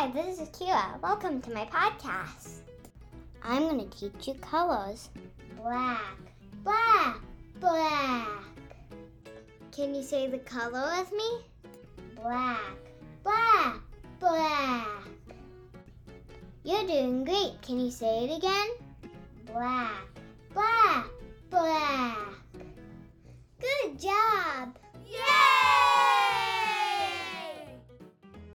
Hi, this is Kira. Welcome to my podcast. I'm going to teach you colors. Black, black, black. Can you say the color with me? Black, black, black. You're doing great. Can you say it again? Black,